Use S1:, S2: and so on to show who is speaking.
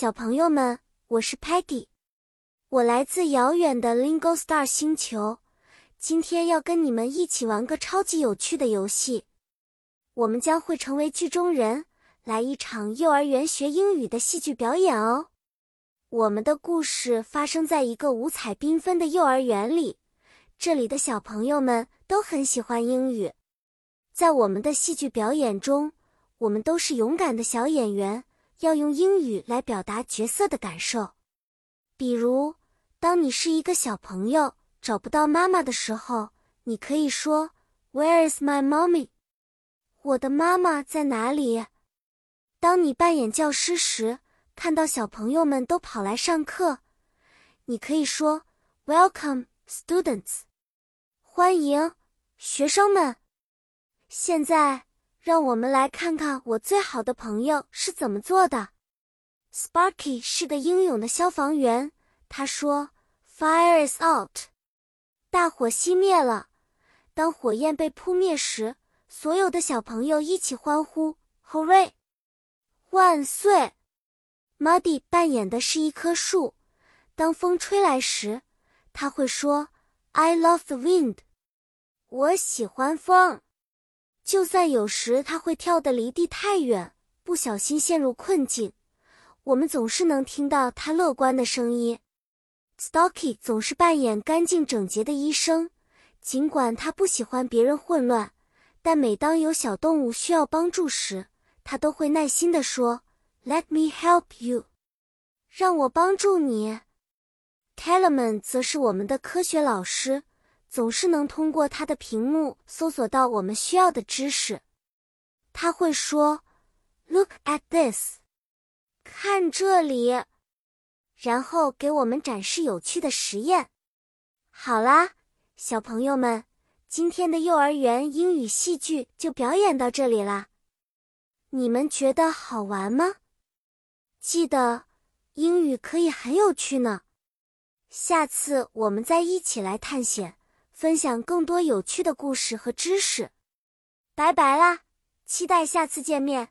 S1: 小朋友们，我是 Patty，我来自遥远的 Lingo Star 星球，今天要跟你们一起玩个超级有趣的游戏。我们将会成为剧中人，来一场幼儿园学英语的戏剧表演哦。我们的故事发生在一个五彩缤纷的幼儿园里，这里的小朋友们都很喜欢英语。在我们的戏剧表演中，我们都是勇敢的小演员。要用英语来表达角色的感受，比如，当你是一个小朋友找不到妈妈的时候，你可以说 "Where is my mommy？" 我的妈妈在哪里？当你扮演教师时，看到小朋友们都跑来上课，你可以说 "Welcome, students！" 欢迎学生们。现在。让我们来看看我最好的朋友是怎么做的。Sparky 是个英勇的消防员。他说：“Fire is out，大火熄灭了。当火焰被扑灭时，所有的小朋友一起欢呼：Hooray！万岁！”Muddy 扮演的是一棵树。当风吹来时，他会说：“I love the wind，我喜欢风。”就算有时他会跳得离地太远，不小心陷入困境，我们总是能听到他乐观的声音。Stocky 总是扮演干净整洁的医生，尽管他不喜欢别人混乱，但每当有小动物需要帮助时，他都会耐心地说：“Let me help you，让我帮助你。” Tellerman 则是我们的科学老师。总是能通过他的屏幕搜索到我们需要的知识。他会说：“Look at this，看这里。”然后给我们展示有趣的实验。好啦，小朋友们，今天的幼儿园英语戏剧就表演到这里啦。你们觉得好玩吗？记得，英语可以很有趣呢。下次我们再一起来探险。分享更多有趣的故事和知识，拜拜啦！期待下次见面。